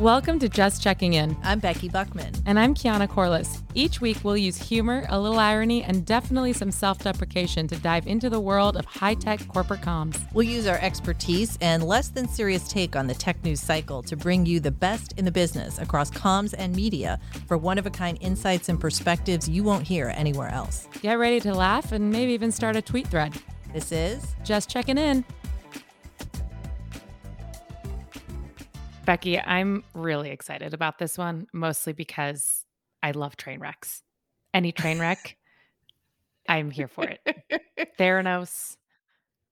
Welcome to Just Checking In. I'm Becky Buckman. And I'm Keyana Corliss. Each week, we'll use humor, a little irony, and definitely some self deprecation to dive into the world of high tech corporate comms. We'll use our expertise and less than serious take on the tech news cycle to bring you the best in the business across comms and media for one of a kind insights and perspectives you won't hear anywhere else. Get ready to laugh and maybe even start a tweet thread. This is Just Checking In. Becky, I'm really excited about this one, mostly because I love train wrecks. Any train wreck, I'm here for it. Theranos.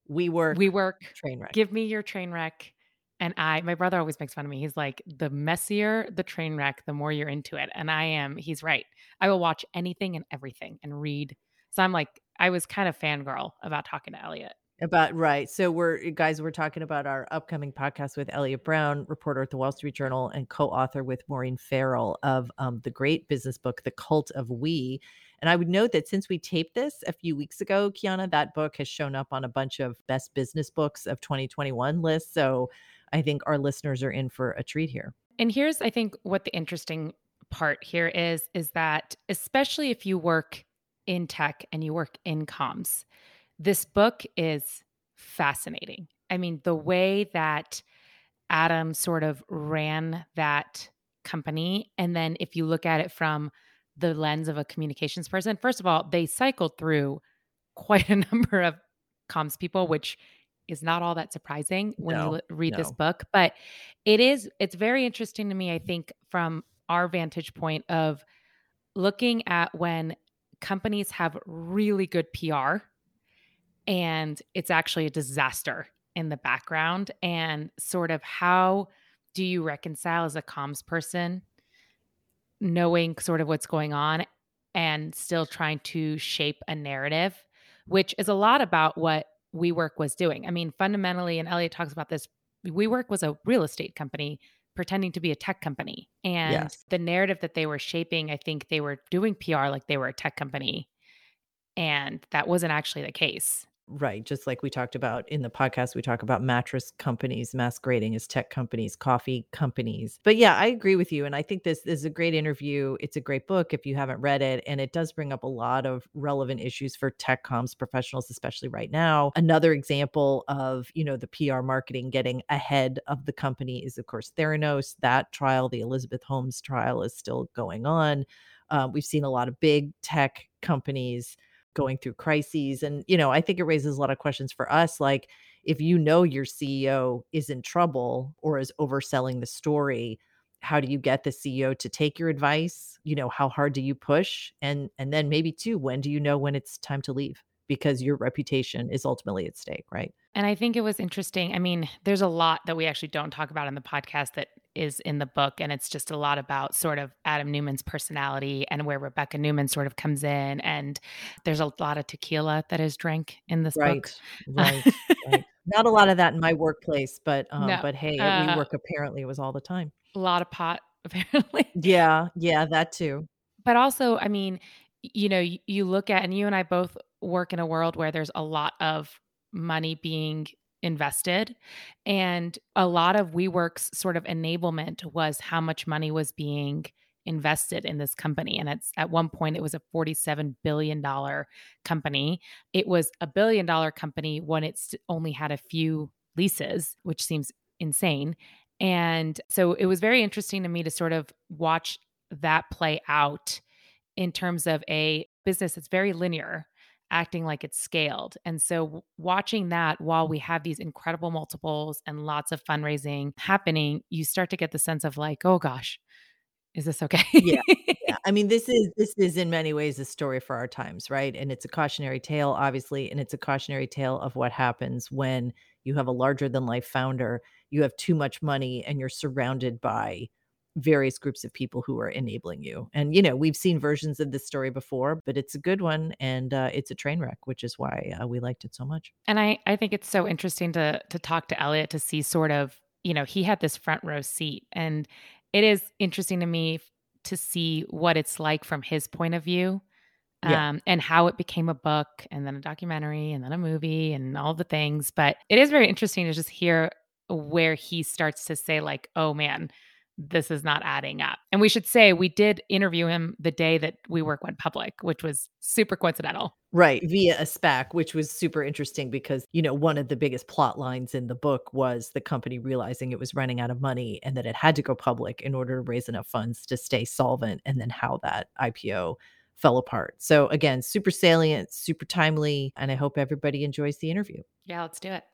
WeWork. We work. Train wreck. Give me your train wreck. And I, my brother always makes fun of me. He's like, the messier the train wreck, the more you're into it. And I am, he's right. I will watch anything and everything and read. So I'm like, I was kind of fangirl about talking to Eliot. About right. So we're eh, guys, we're talking about our upcoming podcast with Eliot Brown, reporter at the Wall Street Journal and co-author with Maureen Farrell of um, the great business book, The Cult of We. And I would note that since we taped this a few weeks ago, Keyana, that book has shown up on a bunch of best business books of 2021 lists. So I think our listeners are in for a treat here. And here's, I think, what the interesting part here is, is that especially if you work in tech and you work in comms, this book is fascinating. I mean, the way that Adam sort of ran that company, and then if you look at it from the lens of a communications person, first of all, they cycled through quite a number of comms people, which is not all that surprising when no, you read no. this book, but it is it's very interesting to me I think from our vantage point of looking at when companies have really good PR and it's actually a disaster in the background and sort of how do you reconcile as a comms person knowing sort of what's going on and still trying to shape a narrative which is a lot about what WeWork was doing. I mean, fundamentally, and Elliot talks about this, WeWork was a real estate company pretending to be a tech company. And yes. the narrative that they were shaping, I think they were doing PR like they were a tech company. And that wasn't actually the case. Right. Just like we talked about in the podcast, we talk about mattress companies masquerading as tech companies, coffee companies. But yeah, I agree with you. And I think this, this is a great interview. It's a great book if you haven't read it. And it does bring up a lot of relevant issues for tech comms professionals, especially right now. Another example of, you know, the PR marketing getting ahead of the company is, of course, Theranos. That trial, the Elizabeth Holmes trial, is still going on. Uh, we've seen a lot of big tech companies going through crises and you know i think it raises a lot of questions for us like if you know your ceo is in trouble or is overselling the story how do you get the ceo to take your advice? You know how hard do you push? And and then maybe too when do you know when it's time to leave? Because your reputation is ultimately at stake right and I think it was interesting. I mean, there's a lot that we actually don't talk about in the podcast that is in the book. And it's just a lot about sort of Adam Neumann's personality and where Rebecca Neumann sort of comes in. And there's a lot of tequila that is drank in this right, book. Right. right. Not a lot of that in my workplace, but um, no. but hey, at uh, WeWork apparently it was all the time. A lot of pot, apparently. Yeah, yeah, that too. But also, I mean, you know, you, you look at, and you and I both work in a world where there's a lot of money being invested. And a lot of WeWork's sort of enablement was how much money was being invested in this company. And it's at one point it was a $47 billion company. It was a billion dollar company when it's only had a few leases, which seems insane. And so it was very interesting to me to sort of watch that play out in terms of a business that's very linear acting like it's scaled. And so watching that while we have these incredible multiples and lots of fundraising happening, you start to get the sense of like, oh gosh, is this okay? yeah, yeah. I mean, this is this is in many ways a story for our times, right? And it's a cautionary tale, obviously, and it's a cautionary tale of what happens when you have a larger than life founder, you have too much money, and you're surrounded by various groups of people who are enabling you. And you know, we've seen versions of this story before, but it's a good one and uh, it's a train wreck, which is why uh, we liked it so much. And I I think it's so interesting to to talk to Eliot to see sort of, you know, he had this front row seat and it is interesting to me to see what it's like from his point of view. Yeah. Um, and how it became a book and then a documentary and then a movie and all the things. But it is very interesting to just hear where he starts to say, like, oh man, this is not adding up. And we should say we did interview him the day that WeWork went public, which was super coincidental. Right, via a SPAC, which was super interesting because, you know, one of the biggest plot lines in the book was the company realizing it was running out of money and that it had to go public in order to raise enough funds to stay solvent, and then how that IPO fell apart. So, again, super salient, super timely, and I hope everybody enjoys the interview. Yeah, let's do it.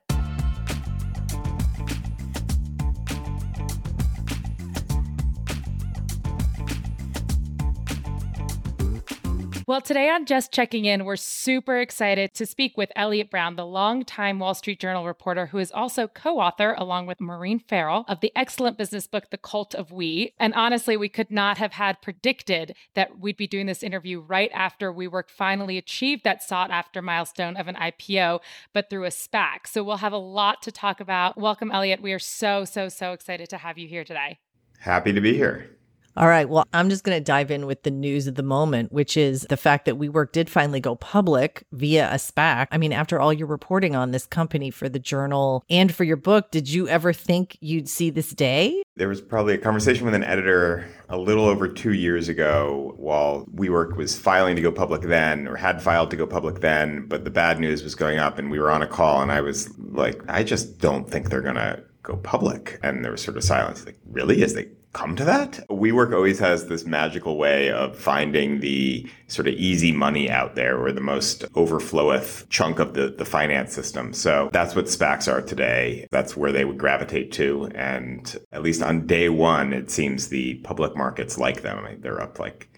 Well, today on Just Checking In, we're super excited to speak with Eliot Brown, the longtime Wall Street Journal reporter who is also co author, along with Maureen Farrell, of the excellent business book, The Cult of We. And honestly, we could not have had predicted that we'd be doing this interview right after WeWork finally achieved that sought after milestone of an IPO, but through a SPAC. So we'll have a lot to talk about. Welcome, Eliot. We are so, so, so excited to have you here today. Happy to be here. All right. Well, I'm just going to dive in with the news of the moment, which is the fact that WeWork did finally go public via a SPAC. I mean, after all your reporting on this company for the journal and for your book, did you ever think you'd see this day? There was probably a conversation with an editor a little over two years ago while WeWork was filing to go public then, or had filed to go public then, but the bad news was going up and we were on a call and I was like, I just don't think they're going to go public. And there was sort of silence. Like, really? Is they come to that. WeWork always has this magical way of finding the sort of easy money out there or the most overfloweth chunk of the, the finance system. So that's what SPACs are today. That's where they would gravitate to. And at least on day one, it seems the public markets like them. They're up like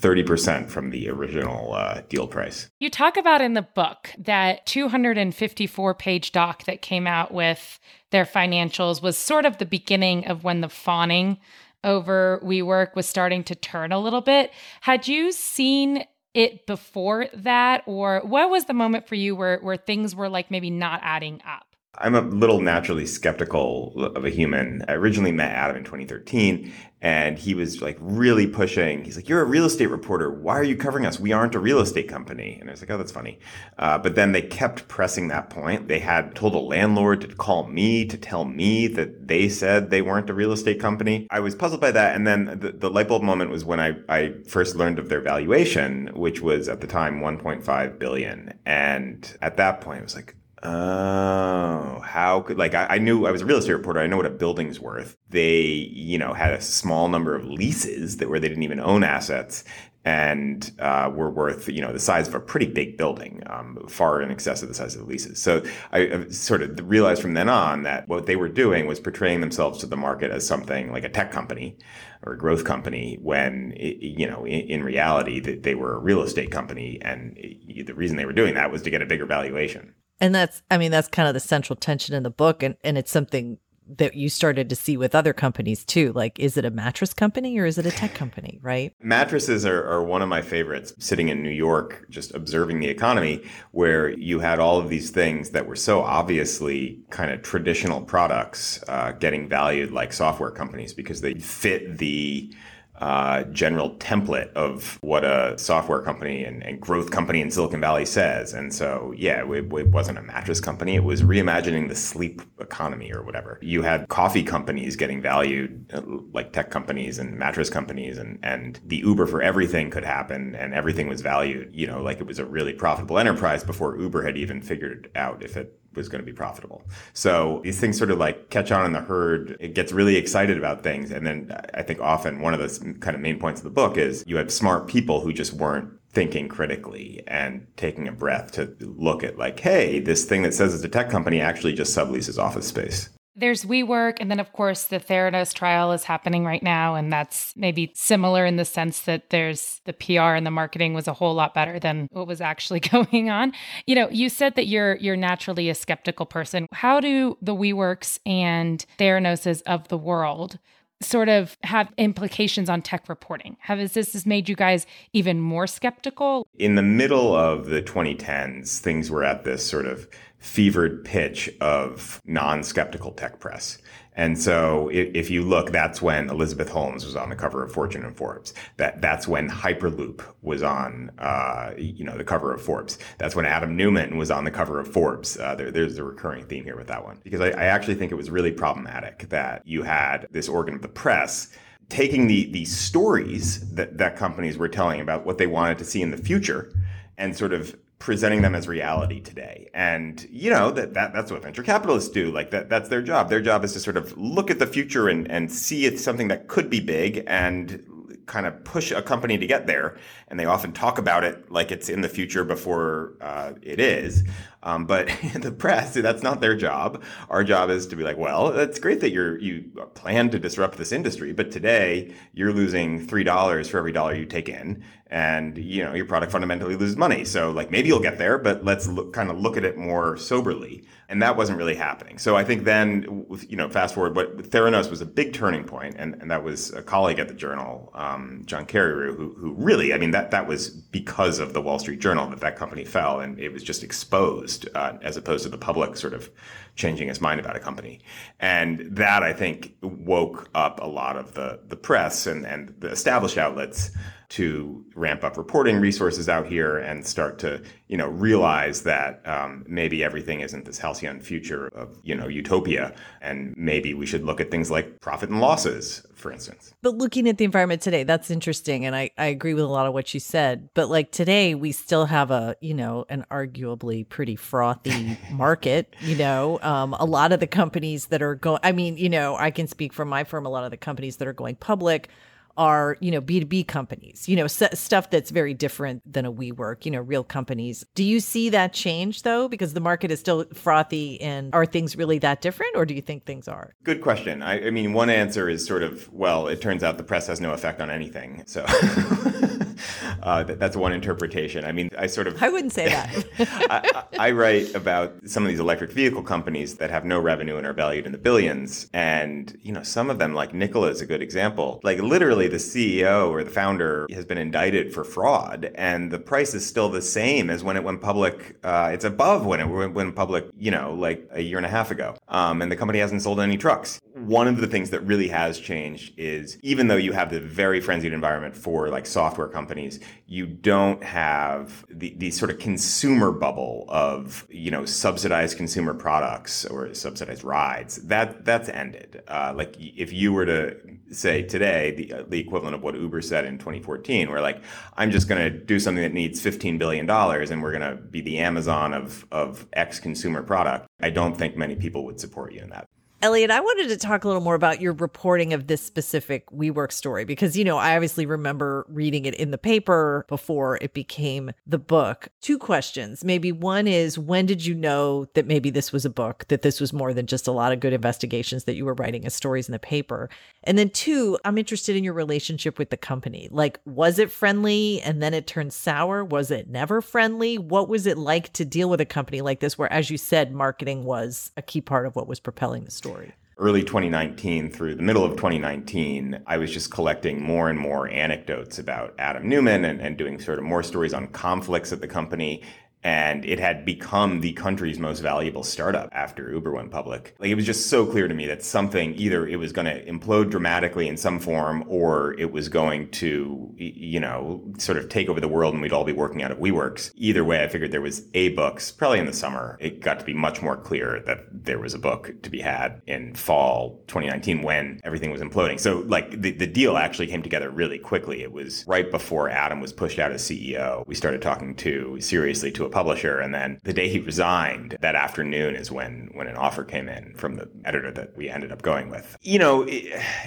30% from the original uh, deal price. You talk about in the book that 254 page doc that came out with their financials was sort of the beginning of when the fawning over WeWork was starting to turn a little bit. Had you seen it before that, or what was the moment for you where where things were like maybe not adding up? I'm a little naturally skeptical of a human. I originally met Adam in 2013 and he was like really pushing. He's like, "You're a real estate reporter. Why are you covering us? We aren't a real estate company." And I was like, "Oh, that's funny." Uh, but then they kept pressing that point. They had told a landlord to call me to tell me that they said they weren't a real estate company. I was puzzled by that. And then the, the light bulb moment was when I, I first learned of their valuation, which was at the time 1.5 billion. And at that point, I was like, Oh, how could like I, I, knew I was a real estate reporter. I know what a building's worth. They, you know, had a small number of leases that where they didn't even own assets and uh, were worth, you know, the size of a pretty big building, um, far in excess of the size of the leases. So I, I sort of realized from then on that what they were doing was portraying themselves to the market as something like a tech company or a growth company when it, you know in, in reality that they were a real estate company and it, the reason they were doing that was to get a bigger valuation and that's, I mean, that's kind of the central tension in the book. And, and it's something that you started to see with other companies too. Like, is it a mattress company or is it a tech company, right? Mattresses are, are one of my favorites. Sitting in New York, just observing the economy, where you had all of these things that were so obviously kind of traditional products uh, getting valued like software companies because they fit the uh, general template of what a software company and, and, growth company in Silicon Valley says. And so, yeah, it, it, wasn't a mattress company. It was reimagining the sleep economy or whatever. You had coffee companies getting valued uh, like tech companies and mattress companies and, and the Uber for everything could happen and everything was valued, you know, like it was a really profitable enterprise before Uber had even figured out if it was going to be profitable. So these things sort of like catch on in the herd. It gets really excited about things. And then I think often one of the kind of main points of the book is you have smart people who just weren't thinking critically and taking a breath to look at like, hey, this thing that says it's a tech company actually just subleases office space there's WeWork, and then of course the Theranos trial is happening right now, and that's maybe similar in the sense that there's the PR and the marketing was a whole lot better than what was actually going on. You know, you said that you're you're naturally a skeptical person. How do the WeWorks and Theranoses of the world sort of have implications on tech reporting? Have is this has made you guys even more skeptical? In the middle of the 2010s, things were at this sort of fevered pitch of non-skeptical tech press. And so if, you look, that's when Elizabeth Holmes was on the cover of Fortune and Forbes. That that's when Hyperloop was on, uh, you know, the cover of Forbes. That's when Adam Neumann was on the cover of Forbes. Uh, there, there's a recurring theme here with that one because I, I actually think it was really problematic that you had this organ of the press taking the the stories that that companies were telling about what they wanted to see in the future and sort of presenting them as reality today. And you know that, that that's what venture capitalists do. Like that that's their job. Their job is to sort of look at the future and and see it's something that could be big and kind of push a company to get there. And they often talk about it like it's in the future before uh, it is. Um, but the press, that's not their job. Our job is to be like, well, that's great that you're you plan to disrupt this industry, but today you're losing three dollars for every dollar you take in, and you know your product fundamentally loses money. So like maybe you'll get there, but let's look, kind of look at it more soberly. And that wasn't really happening. So I think then, you know, fast forward, but Theranos was a big turning point, and, and that was a colleague at the Journal, um, John Carreyrou, who, who really, I mean, that that was because of the Wall Street Journal that that company fell, and it was just exposed uh, as opposed to the public sort of changing its mind about a company. And that I think woke up a lot of the the press and and the established outlets to ramp up reporting resources out here and start to you know realize that um, maybe everything isn't this halcyon future of you know utopia and maybe we should look at things like profit and losses for instance. But looking at the environment today that's interesting and I, I agree with a lot of what you said. But like today we still have a you know an arguably pretty frothy market you know? Um, a lot of the companies that are going i mean you know i can speak from my firm a lot of the companies that are going public are, you know, B2B companies, you know, s- stuff that's very different than a WeWork, you know, real companies. Do you see that change though? Because the market is still frothy and are things really that different or do you think things are? Good question. I, I mean, one answer is sort of, well, it turns out the press has no effect on anything. So uh, that, that's one interpretation. I mean, I sort of. I wouldn't say that. I, I, write about some of these electric vehicle companies that have no revenue and are valued in the billions. And, you know, some of them, like Nikola is a good example. Like literally the CEO or the founder has been indicted for fraud and the price is still the same as when it went public. Uh, it's above when it went public, you know, like a year and a half ago. Um, and the company hasn't sold any trucks. One of the things that really has changed is even though you have the very frenzied environment for like software companies, you don't have the, the sort of consumer bubble of, you know, subsidized consumer products or subsidized rides. That that's ended. Uh, like if you were to say today, the, uh, the equivalent of what Uber said in 2014, where like, I'm just going to do something that needs $15 billion and we're going to be the Amazon of, of X consumer product. I don't think many people would support you in that. Eliot, I wanted to talk a little more about your reporting of this specific WeWork story because, you know, I obviously remember reading it in the paper before it became the book. Two questions. Maybe one is when did you know that maybe this was a book, that this was more than just a lot of good investigations that you were writing as stories in the paper? And then two, I'm interested in your relationship with the company. Like, was it friendly and then it turned sour? Was it never friendly? What was it like to deal with a company like this, where, as you said, marketing was a key part of what was propelling the story? Story? Early 2019 through the middle of 2019, I was just collecting more and more anecdotes about Adam Neumann and, and doing sort of more stories on conflicts at the company and it had become the country's most valuable startup after Uber went public. Like it was just so clear to me that something either it was going to implode dramatically in some form or it was going to you know sort of take over the world and we'd all be working out of WeWorks. Either way, I figured there was a books probably in the summer. It got to be much more clear that there was a book to be had in fall 2019 when everything was imploding. So like the, the deal actually came together really quickly. It was right before Adam was pushed out as CEO. We started talking to seriously to a publisher. And then the day he resigned, that afternoon is when when an offer came in from the editor that we ended up going with. You know,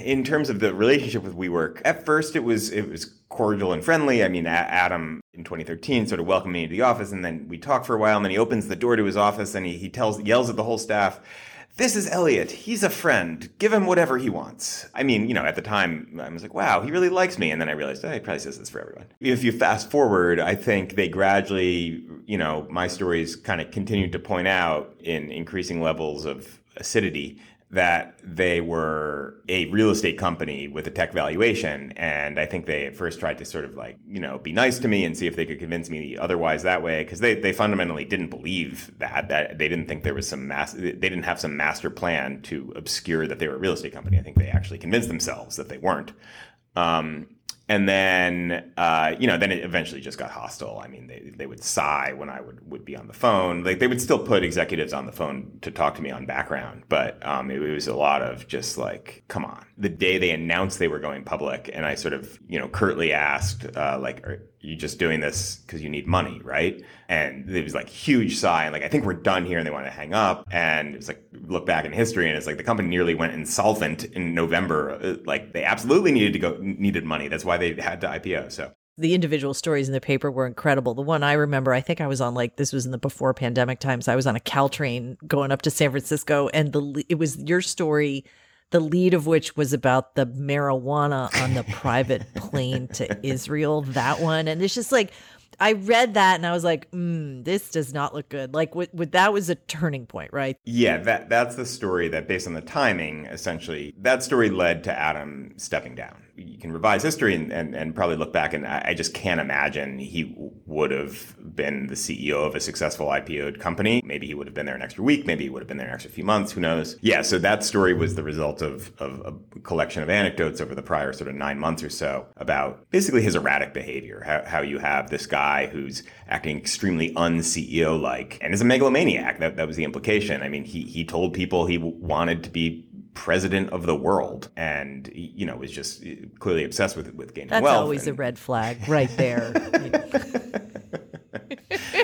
in terms of the relationship with WeWork, at first it was it was cordial and friendly. I mean, Adam in 2013 sort of welcomed me to the office, and then we talked for a while, and then he opens the door to his office and he, he tells yells at the whole staff this is Eliot. He's a friend. Give him whatever he wants. I mean, you know, at the time, I was like, wow, he really likes me. And then I realized, oh, he probably says this for everyone. If you fast forward, I think they gradually, you know, my stories kind of continued to point out in increasing levels of acidity that they were a real estate company with a tech valuation. And I think they at first tried to sort of like, you know, be nice to me and see if they could convince me otherwise that way. Cause they, they fundamentally didn't believe that, that they didn't think there was some mass, they didn't have some master plan to obscure that they were a real estate company. I think they actually convinced themselves that they weren't. Um, and then uh, you know then it eventually just got hostile. I mean they, they would sigh when i would, would be on the phone. Like they would still put executives on the phone to talk to me on background but um, it, it, was a lot of just like come on. The day they announced they were going public and i sort of you know curtly asked uh, like you just doing this because you need money right and it was like huge sigh and like i think we're done here and they want to hang up and it's like look back in history and it's like the company nearly went insolvent in november uh, like they absolutely needed to go needed money that's why they had to ipo so the individual stories in the paper were incredible. The one I remember, I think I was on like this was in the before pandemic times. I was on a Caltrain going up to San Francisco, and the it was your story the lead of which was about the marijuana on the private plane to Israel, that one. And it's just like, I read that and I was like, mm, this does not look good. Like, what, what, that was a turning point, right? Yeah, that that's the story that, based on the timing, essentially, that story led to Adam stepping down you can revise history and, and, and probably look back and I, I just can't imagine he would have been the CEO of a successful IPO'd company. Maybe he would have been there an extra week. Maybe he would have been there an extra few months. Who knows? Yeah. So that story was the result of, of a collection of anecdotes over the prior sort of nine months or so about basically his erratic behavior. How, how you have this guy who's acting extremely un-CEO like and is a megalomaniac. That, that was the implication. I mean, he, he told people he wanted to be president of the world and you know was just uh, clearly obsessed with with gaining That's wealth. That's always and... a red flag right there.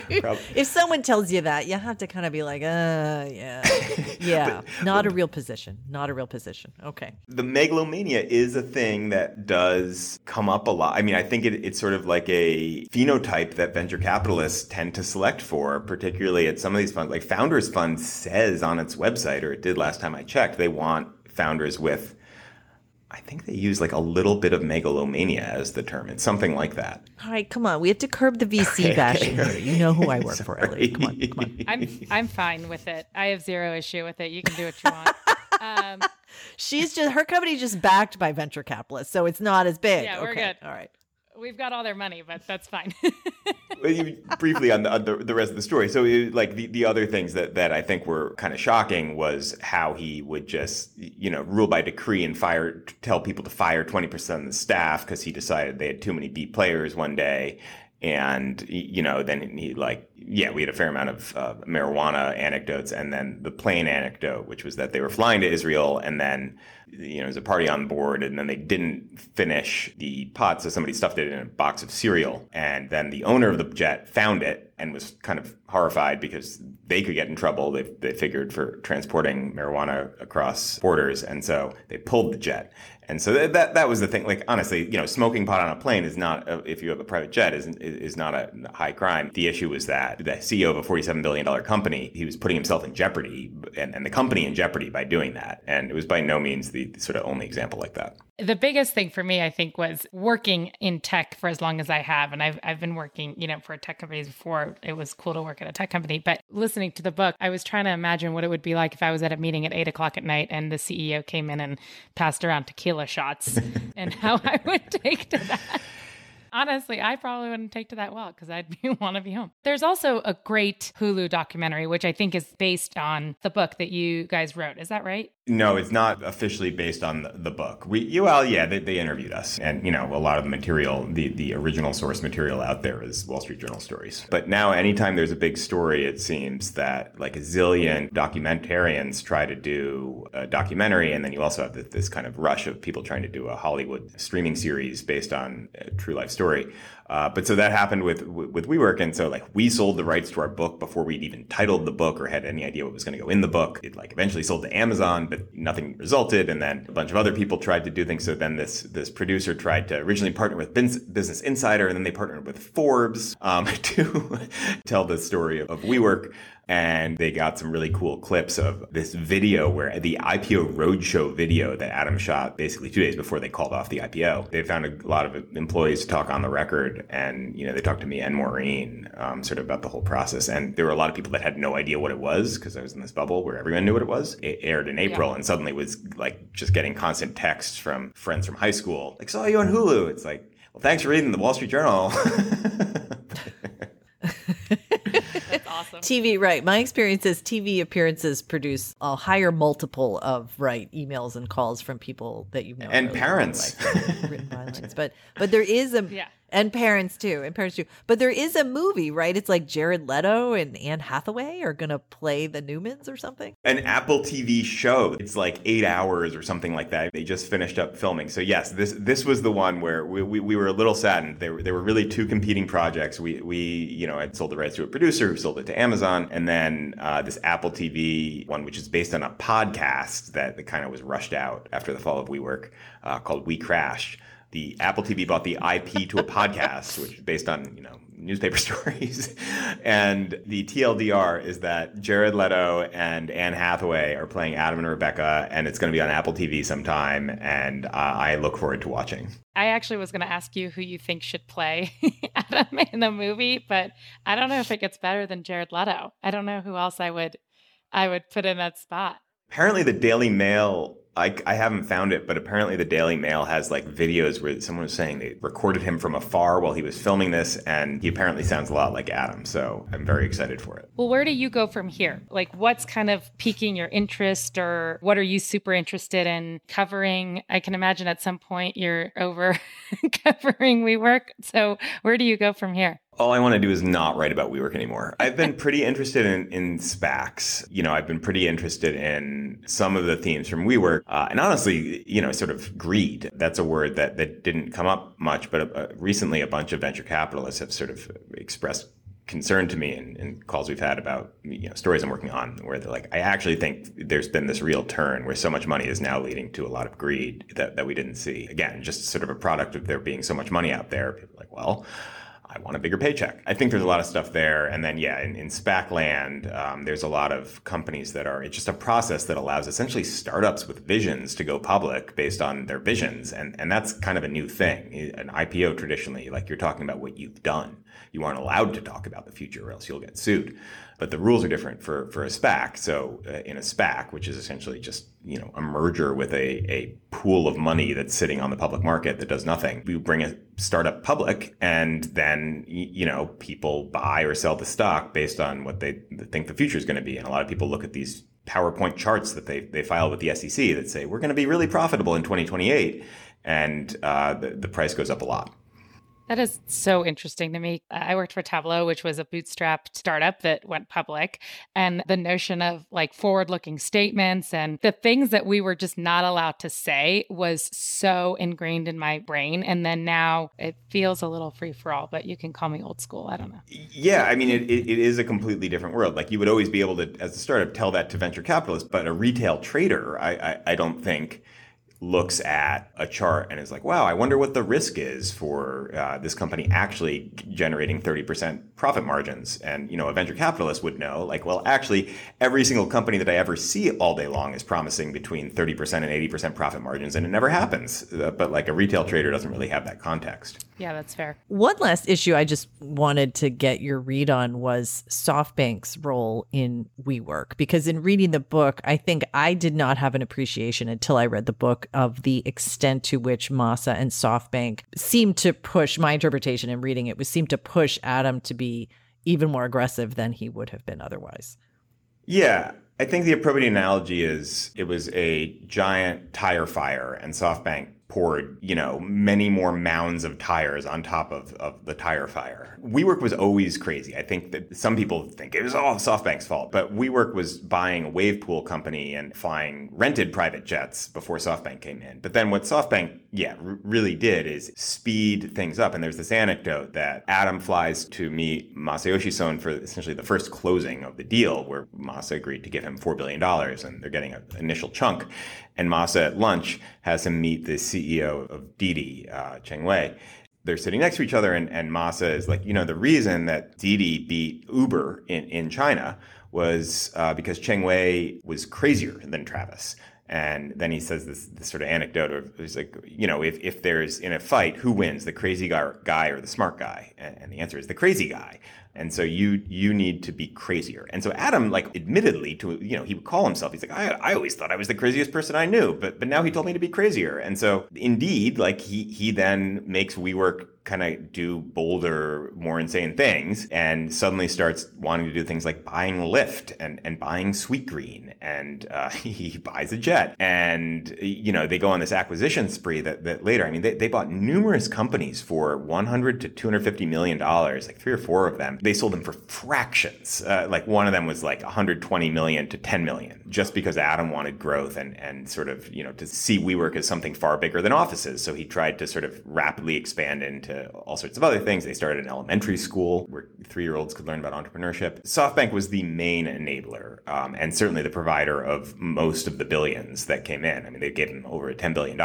if someone tells you that, you have to kind of be like, uh, yeah, yeah, but, not but, a real position, not a real position. Okay. The megalomania is a thing that does come up a lot. I mean, I think it, it's sort of like a phenotype that venture capitalists tend to select for, particularly at some of these funds. Like Founders Fund says on its website, or it did last time I checked, they want founders with I think they use like a little bit of megalomania as the term. It's something like that. All right, come on. We have to curb the VC okay, bashing okay. here. You know who I work for, Ellie. Come on, come on. I'm I'm fine with it. I have zero issue with it. You can do what you want. Um, She's just her company's just backed by venture capitalists, so it's not as big. Yeah, we're okay. good. All right. We've got all their money, but that's fine. Briefly on, the, on the, the rest of the story. So, it, like the, the other things that, that I think were kind of shocking was how he would just, you know, rule by decree and fire, tell people to fire 20% of the staff because he decided they had too many B players one day and you know then he like yeah we had a fair amount of uh, marijuana anecdotes and then the plane anecdote which was that they were flying to israel and then you know there's a party on board and then they didn't finish the pot so somebody stuffed it in a box of cereal and then the owner of the jet found it and was kind of horrified because they could get in trouble they, they figured for transporting marijuana across borders and so they pulled the jet and so that, that, that was the thing. Like honestly, you know, smoking pot on a plane is not if you have a private jet is is not a high crime. The issue was that the CEO of a forty seven billion dollar company he was putting himself in jeopardy and, and the company in jeopardy by doing that. And it was by no means the sort of only example like that. The biggest thing for me, I think, was working in tech for as long as I have. And I've, I've been working, you know, for tech companies before it was cool to work at a tech company. But listening to the book, I was trying to imagine what it would be like if I was at a meeting at eight o'clock at night and the CEO came in and passed around tequila shots and how I would take to that honestly, I probably wouldn't take to that well because I'd want to be home. There's also a great Hulu documentary, which I think is based on the book that you guys wrote. Is that right? No, it's not officially based on the, book. We, well, yeah, they, they, interviewed us, and you know, a lot of the material, the the original source material out there is Wall Street Journal stories. But now, anytime there's a big story, it seems that like a zillion documentarians try to do a documentary, and then you also have this kind of rush of people trying to do a Hollywood streaming series based on a true life story. Uh, but so that happened with with WeWork, and so like we sold the rights to our book before we'd even titled the book or had any idea what was going to go in the book. It like eventually sold to Amazon, but nothing resulted, and then a bunch of other people tried to do things. So then this this producer tried to originally partner with Business Insider, and then they partnered with Forbes um, to tell the story of WeWork. And they got some really cool clips of this video where the IPO roadshow video that Adam shot basically two days before they called off the IPO. They found a lot of employees to talk on the record, and you know they talked to me and Maureen um, sort of about the whole process. And there were a lot of people that had no idea what it was because I was in this bubble where everyone knew what it was. It aired in April, yeah. and suddenly was like just getting constant texts from friends from high school, like saw you on Hulu. It's like, well, thanks for reading the Wall Street Journal. awesome. TV, right. My experience is TV appearances produce a higher multiple of right emails and calls from people that you've know and really parents like written bylines. But but there is a yeah and parents too, and parents too. But there is a movie, right? It's like Jared Leto and Anne Hathaway are gonna play the Neumanns or something. An Apple TV show. It's like eight hours or something like that. They just finished up filming. So yes, this this was the one where we, we, we were a little saddened. There were there were really two competing projects. We we you know had sold the rights to a producer who sold it to Amazon, and then uh, this Apple TV one, which is based on a podcast that, kind of was rushed out after the fall of WeWork, uh, called We Crashed the Apple TV bought the IP to a podcast, which is based on you know newspaper stories. and the TLDR is that Jared Leto and Anne Hathaway are playing Adam and Rebecca, and it's going to be on Apple TV sometime. And uh, I look forward to watching. I actually was going to ask you who you think should play Adam in the movie, but I don't know if it gets better than Jared Leto. I don't know who else I would I would put in that spot. Apparently, the Daily Mail I, I haven't found it, but apparently the Daily Mail has like videos where someone was saying they recorded him from afar while he was filming this, and he apparently sounds a lot like Adam. So I'm very excited for it. Well, where do you go from here? Like, what's kind of piquing your interest, or what are you super interested in covering? I can imagine at some point you're over covering WeWork. So where do you go from here? All I want to do is not write about WeWork anymore. I've been pretty interested in, in SPACs. You know, I've been pretty interested in some of the themes from WeWork. Uh, and honestly, you know, sort of greed. That's a word that, that didn't come up much, but uh, recently a bunch of venture capitalists have sort of expressed concern to me in, in, calls we've had about you know stories I'm working on where they're like I actually think there's been this real turn where so much money is now leading to a lot of greed that, that we didn't see again just sort of a product of there being so much money out there people are like well I want a bigger paycheck. I think there's a lot of stuff there. And then, yeah, in, in SPAC land, um, there's a lot of companies that are, it's just a process that allows essentially startups with visions to go public based on their visions. And, and that's kind of a new thing. An IPO traditionally, like you're talking about what you've done. You aren't allowed to talk about the future or else you'll get sued but the rules are different for, for a SPAC. So uh, in a SPAC, which is essentially just you know a merger with a, a pool of money that's sitting on the public market that does nothing, you bring a startup public, and then you know people buy or sell the stock based on what they think the future is going to be. And a lot of people look at these PowerPoint charts that they they file with the SEC that say we're going to be really profitable in 2028, and uh, the, the price goes up a lot. That is so interesting to me. I worked for Tableau, which was a bootstrapped startup that went public. And the notion of like forward looking statements and the things that we were just not allowed to say was so ingrained in my brain. And then now it feels a little free for all, but you can call me old school. I don't know. Yeah. I mean, it, it is a completely different world. Like you would always be able to, as a startup, tell that to venture capitalists, but a retail trader, I, I, I don't think looks at a chart and is like, wow, I wonder what the risk is for uh, this company actually generating 30% profit margins. And, you know, a venture capitalist would know, like, well, actually, every single company that I ever see all day long is promising between 30% and 80% profit margins, and it never happens. Uh, but like a retail trader doesn't really have that context. Yeah, that's fair. One last issue I just wanted to get your read on was SoftBank's role in WeWork, because in reading the book, I think I did not have an appreciation until I read the book of the extent to which Masa and SoftBank seemed to push my interpretation in reading it was seemed to push Adam to be even more aggressive than he would have been otherwise. Yeah. I think the appropriate analogy is it was a giant tire fire and SoftBank poured, you know, many more mounds of tires on top of, of the tire fire. WeWork was always crazy. I think that some people think it was all SoftBank's fault, but WeWork was buying a wave pool company and flying rented private jets before SoftBank came in. But then what SoftBank, yeah, r- really did is speed things up. And there's this anecdote that Adam flies to meet Masayoshi Son for essentially the first closing of the deal, where Masa agreed to give him $4 billion and they're getting an initial chunk. And Masa at lunch has him meet the CEO of Didi, uh, Cheng Wei. They're sitting next to each other, and, and Masa is like, you know, the reason that Didi beat Uber in, in China was uh, because Cheng Wei was crazier than Travis. And then he says this, this sort of anecdote of he's like, you know, if, if there's in a fight, who wins, the crazy guy, guy or the smart guy? And, and the answer is the crazy guy. And so you you need to be crazier. And so Adam, like, admittedly to you know, he would call himself. He's like, I, I always thought I was the craziest person I knew, but but now he told me to be crazier. And so indeed, like he he then makes WeWork kind of do bolder, more insane things, and suddenly starts wanting to do things like buying Lyft and, and buying Sweetgreen, and uh, he buys a jet, and you know they go on this acquisition spree that, that later. I mean, they, they bought numerous companies for 100 to 250 million dollars, like three or four of them. They sold them for fractions. Uh, like one of them was like 120 million to 10 million, just because Adam wanted growth and and sort of you know to see WeWork as something far bigger than offices. So he tried to sort of rapidly expand into all sorts of other things. They started an elementary school where three year olds could learn about entrepreneurship. SoftBank was the main enabler um, and certainly the provider of most of the billions that came in. I mean, they gave them over $10 billion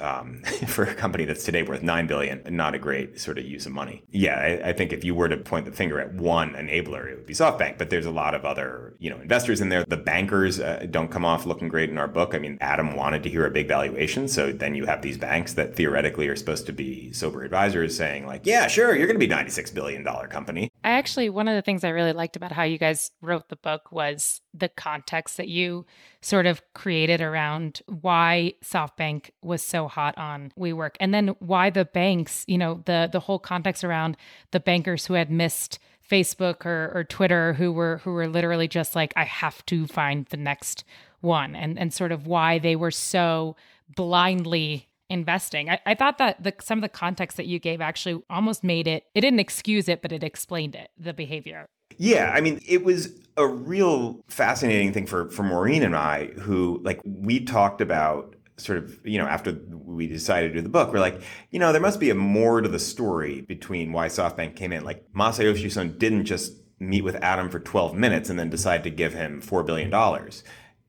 um, for a company that's today worth 9 billion. Not a great sort of use of money. Yeah, I, I think if you were to point the finger at one enabler, it would be SoftBank, but there's a lot of other, you know, investors in there. The bankers uh, don't come off looking great in our book. I mean, Adam wanted to hear a big valuation. So then you have these banks that theoretically are supposed to be sober advisors saying like, yeah, sure, you're going to be 96 billion dollar company. I actually one of the things I really liked about how you guys wrote the book was the context that you sort of created around why SoftBank was so hot on WeWork and then why the banks, you know, the the whole context around the bankers who had missed Facebook or, or Twitter who were who were literally just like I have to find the next one and and sort of why they were so blindly investing. I, I thought that the, some of the context that you gave actually almost made it, it didn't excuse it, but it explained it, the behavior. Yeah, I mean, it was a real fascinating thing for for Maureen and I, who like we talked about sort of you know after we decided to do the book, we're like, you know, there must be a more to the story between why SoftBank came in. Like Masayoshi Son didn't just meet with Adam for 12 minutes and then decide to give him four billion dollars.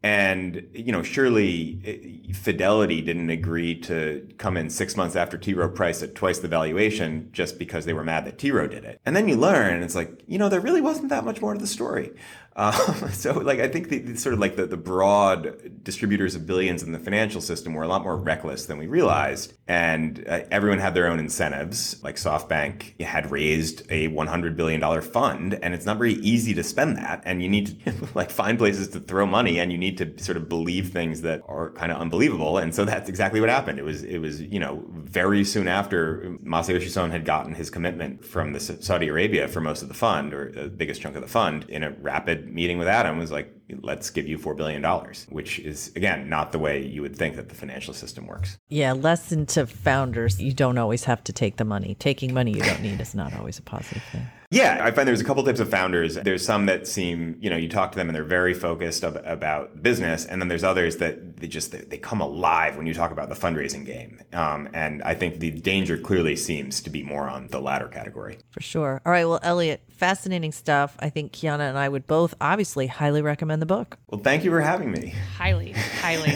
And you know, surely eh, Fidelity didn't agree to come in six months after T. Rowe Price at twice the valuation just because they were mad that T. Rowe did it. And then you learn, it's like, you know, there really wasn't that much more to the story. Um, so, like, I think the, the, sort of like the, the broad distributors of billions in the financial system were a lot more reckless than we realized. And uh, everyone had their own incentives. Like SoftBank had raised a $100 billion fund, and it's not very easy to spend that. And you need to like find places to throw money, and you need to sort of believe things that are kind of unbelievable. And so that's exactly what happened. It was, it was, you know, very soon after Masayoshi Son had gotten his commitment from the Saudi Arabia for most of the fund, or the biggest chunk of the fund, in a rapid meeting with Adam was like, let's give you $4 billion, which is, again, not the way you would think that the financial system works. Yeah, lesson to founders you don't always have to take the money. Taking money you don't need is not always a positive thing. Yeah, I find there's a couple types of founders. There's some that seem, you know, you talk to them and they're very focused of, about business, and then there's others that they just they, they come alive when you talk about the fundraising game. Um, and I think the danger clearly seems to be more on the latter category. For sure. All right. Well, Eliot, fascinating stuff. I think Keyana and I would both obviously highly recommend the book. Well, thank you for having me. Highly, highly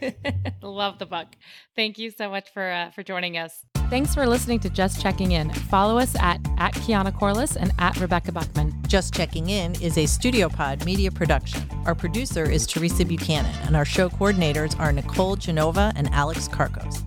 love the book. Thank you so much for uh, for joining us. Thanks for listening to Just Checking In. Follow us at, at Keyana Corliss and at Rebecca Buckman. Just Checking In is a Studio Pod media production. Our producer is Teresa Buchanan, and our show coordinators are Nicole Genova and Alex Karkos.